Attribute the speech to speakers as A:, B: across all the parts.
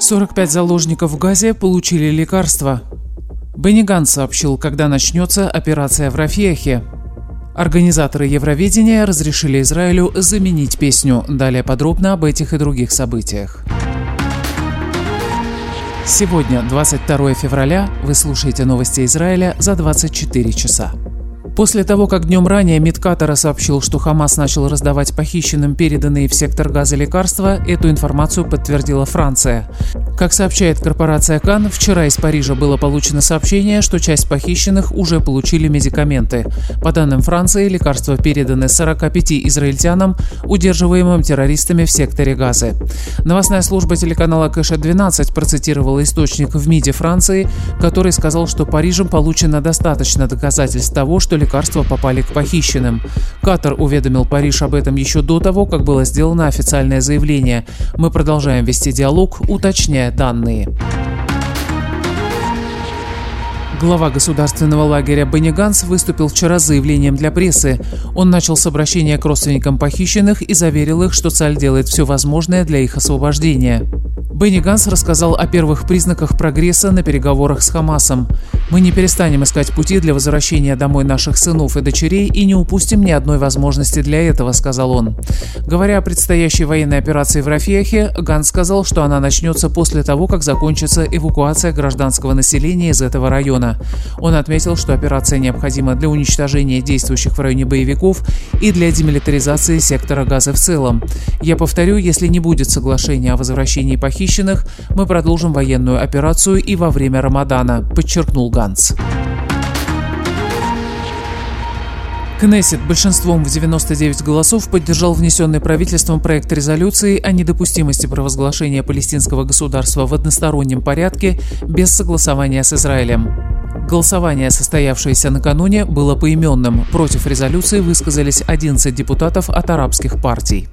A: 45 заложников в Газе получили лекарства. Бенни Ганс сообщил, когда начнется операция в Рафиахе. Организаторы Евровидения разрешили Израилю заменить песню. Далее подробно об этих и других событиях. Сегодня, 22 февраля, вы слушаете новости Израиля за 24 часа. После того, как днем ранее МИД Катара сообщил, что Хамас начал раздавать похищенным переданные в сектор газа лекарства, эту информацию подтвердила Франция. Как сообщает корпорация Кан, вчера из Парижа было получено сообщение, что часть похищенных уже получили медикаменты. По данным Франции, лекарства переданы 45 израильтянам, удерживаемым террористами в секторе Газы. Новостная служба телеканала Кэша-12 процитировала источник в МИДе Франции, который сказал, что Парижем получено достаточно доказательств того, что лекарства лекарства попали к похищенным. Катар уведомил Париж об этом еще до того, как было сделано официальное заявление. Мы продолжаем вести диалог, уточняя данные. Глава государственного лагеря Бенни Ганс выступил вчера с заявлением для прессы. Он начал с обращения к родственникам похищенных и заверил их, что Цаль делает все возможное для их освобождения. Бенни Ганс рассказал о первых признаках прогресса на переговорах с Хамасом. «Мы не перестанем искать пути для возвращения домой наших сынов и дочерей и не упустим ни одной возможности для этого», — сказал он. Говоря о предстоящей военной операции в Рафехе, Ганс сказал, что она начнется после того, как закончится эвакуация гражданского населения из этого района. Он отметил, что операция необходима для уничтожения действующих в районе боевиков и для демилитаризации сектора газа в целом. «Я повторю, если не будет соглашения о возвращении похищенных, мы продолжим военную операцию и во время Рамадана, подчеркнул Ганс. Кнессет большинством в 99 голосов поддержал внесенный правительством проект резолюции о недопустимости провозглашения палестинского государства в одностороннем порядке без согласования с Израилем. Голосование, состоявшееся накануне, было поименным. Против резолюции высказались 11 депутатов от арабских партий.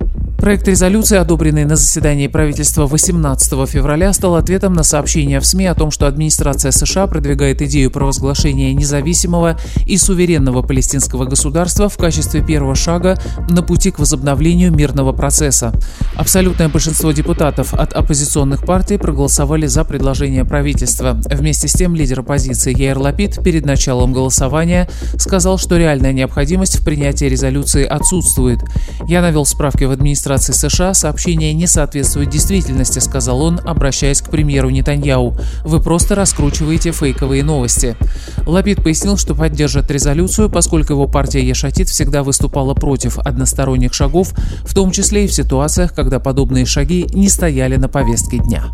A: Проект резолюции, одобренный на заседании правительства 18 февраля, стал ответом на сообщение в СМИ о том, что администрация США продвигает идею провозглашения независимого и суверенного палестинского государства в качестве первого шага на пути к возобновлению мирного процесса. Абсолютное большинство депутатов от оппозиционных партий проголосовали за предложение правительства. Вместе с тем лидер оппозиции Яир Лапид перед началом голосования сказал, что реальная необходимость в принятии резолюции отсутствует. Я навел справки в администрации администрации США сообщение не соответствует действительности, сказал он, обращаясь к премьеру Нетаньяу. Вы просто раскручиваете фейковые новости. Лапид пояснил, что поддержит резолюцию, поскольку его партия Ешатит всегда выступала против односторонних шагов, в том числе и в ситуациях, когда подобные шаги не стояли на повестке дня.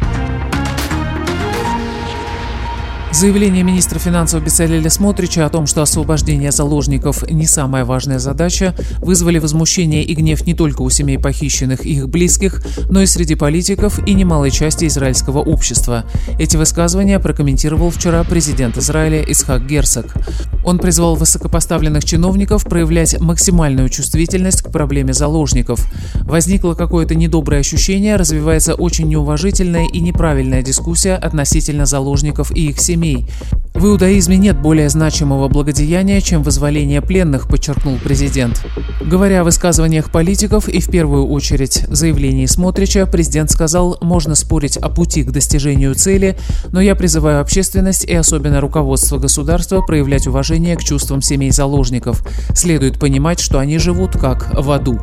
A: Заявление министра финансов Бесалеля Смотрича о том, что освобождение заложников не самая важная задача, вызвали возмущение и гнев не только у семей похищенных и их близких, но и среди политиков и немалой части израильского общества. Эти высказывания прокомментировал вчера президент Израиля Исхак Герцог. Он призвал высокопоставленных чиновников проявлять максимальную чувствительность к проблеме заложников. Возникло какое-то недоброе ощущение, развивается очень неуважительная и неправильная дискуссия относительно заложников и их семей семей. В иудаизме нет более значимого благодеяния, чем вызволение пленных, подчеркнул президент. Говоря о высказываниях политиков и в первую очередь заявлении Смотрича, президент сказал, можно спорить о пути к достижению цели, но я призываю общественность и особенно руководство государства проявлять уважение к чувствам семей заложников. Следует понимать, что они живут как в аду.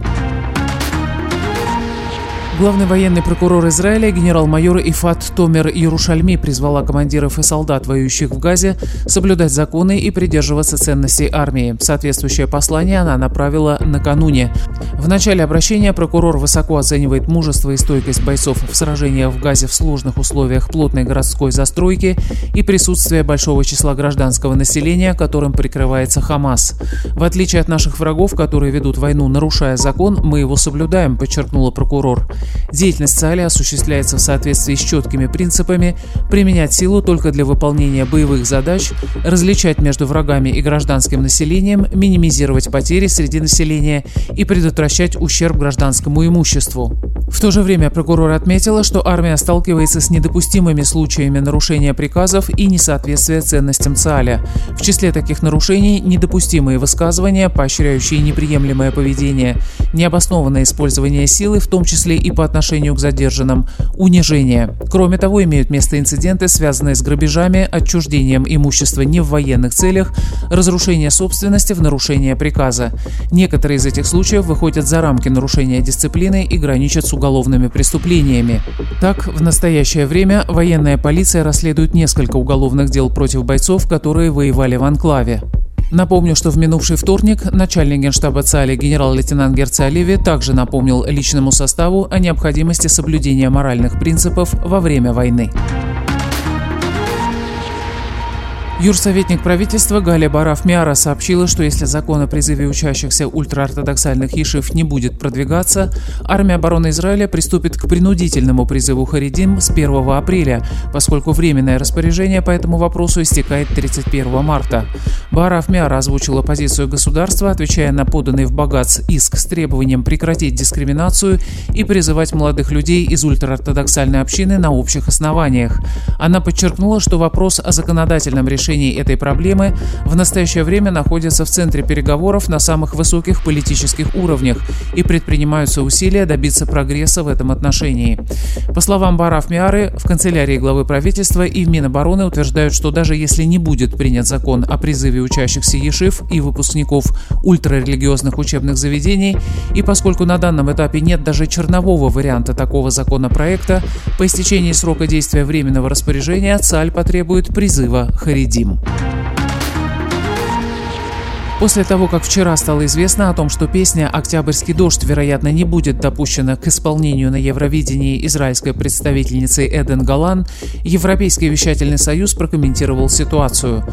A: Главный военный прокурор Израиля генерал-майор Ифат Томер Ярушальми призвала командиров и солдат, воюющих в Газе, соблюдать законы и придерживаться ценностей армии. Соответствующее послание она направила накануне. В начале обращения прокурор высоко оценивает мужество и стойкость бойцов в сражениях в Газе в сложных условиях плотной городской застройки и присутствие большого числа гражданского населения, которым прикрывается Хамас. В отличие от наших врагов, которые ведут войну, нарушая закон, мы его соблюдаем, подчеркнула прокурор. Деятельность ЦАЛИ осуществляется в соответствии с четкими принципами применять силу только для выполнения боевых задач, различать между врагами и гражданским населением, минимизировать потери среди населения и предотвращать ущерб гражданскому имуществу. В то же время прокурор отметила, что армия сталкивается с недопустимыми случаями нарушения приказов и несоответствия ценностям ЦАЛя. В числе таких нарушений недопустимые высказывания, поощряющие неприемлемое поведение, необоснованное использование силы, в том числе и по отношению к задержанным, унижение. Кроме того, имеют место инциденты, связанные с грабежами, отчуждением имущества не в военных целях, разрушение собственности в нарушение приказа. Некоторые из этих случаев выходят за рамки нарушения дисциплины и граничат с уголовными преступлениями. Так, в настоящее время военная полиция расследует несколько уголовных дел против бойцов, которые воевали в анклаве. Напомню, что в минувший вторник начальник генштаба ЦАЛИ генерал-лейтенант Герци Оливи также напомнил личному составу о необходимости соблюдения моральных принципов во время войны. Юрсоветник правительства Галя Бараф-Миара сообщила, что если закон о призыве учащихся ультраортодоксальных ешив не будет продвигаться, армия обороны Израиля приступит к принудительному призыву Харидим с 1 апреля, поскольку временное распоряжение по этому вопросу истекает 31 марта. Бараф-Миара озвучила позицию государства, отвечая на поданный в Багац иск с требованием прекратить дискриминацию и призывать молодых людей из ультраортодоксальной общины на общих основаниях. Она подчеркнула, что вопрос о законодательном решении решении этой проблемы в настоящее время находятся в центре переговоров на самых высоких политических уровнях и предпринимаются усилия добиться прогресса в этом отношении. По словам Бараф Миары, в канцелярии главы правительства и в Минобороны утверждают, что даже если не будет принят закон о призыве учащихся ешив и выпускников ультрарелигиозных учебных заведений, и поскольку на данном этапе нет даже чернового варианта такого законопроекта, по истечении срока действия временного распоряжения ЦАЛЬ потребует призыва Хариди dízimo. После того, как вчера стало известно о том, что песня «Октябрьский дождь», вероятно, не будет допущена к исполнению на Евровидении израильской представительницей Эден Галан, Европейский вещательный союз прокомментировал ситуацию.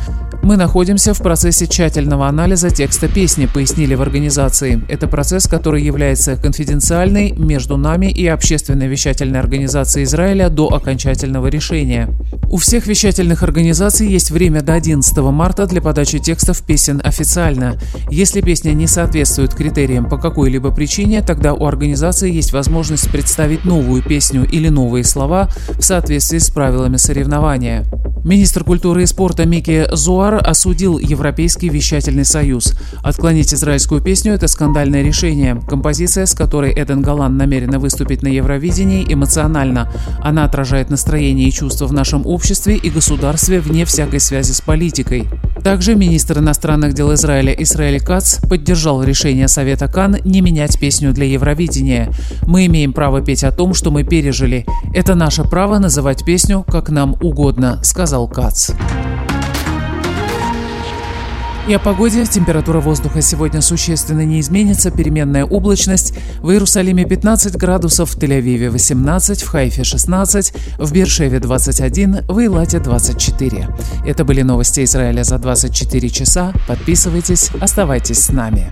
A: «Мы находимся в процессе тщательного анализа текста песни», пояснили в организации. Это процесс, который является конфиденциальный между нами и общественной вещательной организацией Израиля до окончательного решения. У всех вещательных организаций есть время до 11 марта для подачи текстов песен официально. Если песня не соответствует критериям по какой-либо причине, тогда у организации есть возможность представить новую песню или новые слова в соответствии с правилами соревнования. Министр культуры и спорта Микки Зуар осудил Европейский вещательный союз. Отклонить израильскую песню – это скандальное решение. Композиция, с которой Эден Галан намерена выступить на Евровидении, эмоциональна. Она отражает настроение и чувства в нашем обществе и государстве вне всякой связи с политикой. Также министр иностранных дел Израиля Исраэль Кац поддержал решение Совета Кан не менять песню для Евровидения. «Мы имеем право петь о том, что мы пережили. Это наше право называть песню, как нам угодно», – сказал Кац. И о погоде. Температура воздуха сегодня существенно не изменится. Переменная облачность. В Иерусалиме 15 градусов, в Тель-Авиве 18, в Хайфе 16, в Бершеве 21, в Илате 24. Это были новости Израиля за 24 часа. Подписывайтесь, оставайтесь с нами.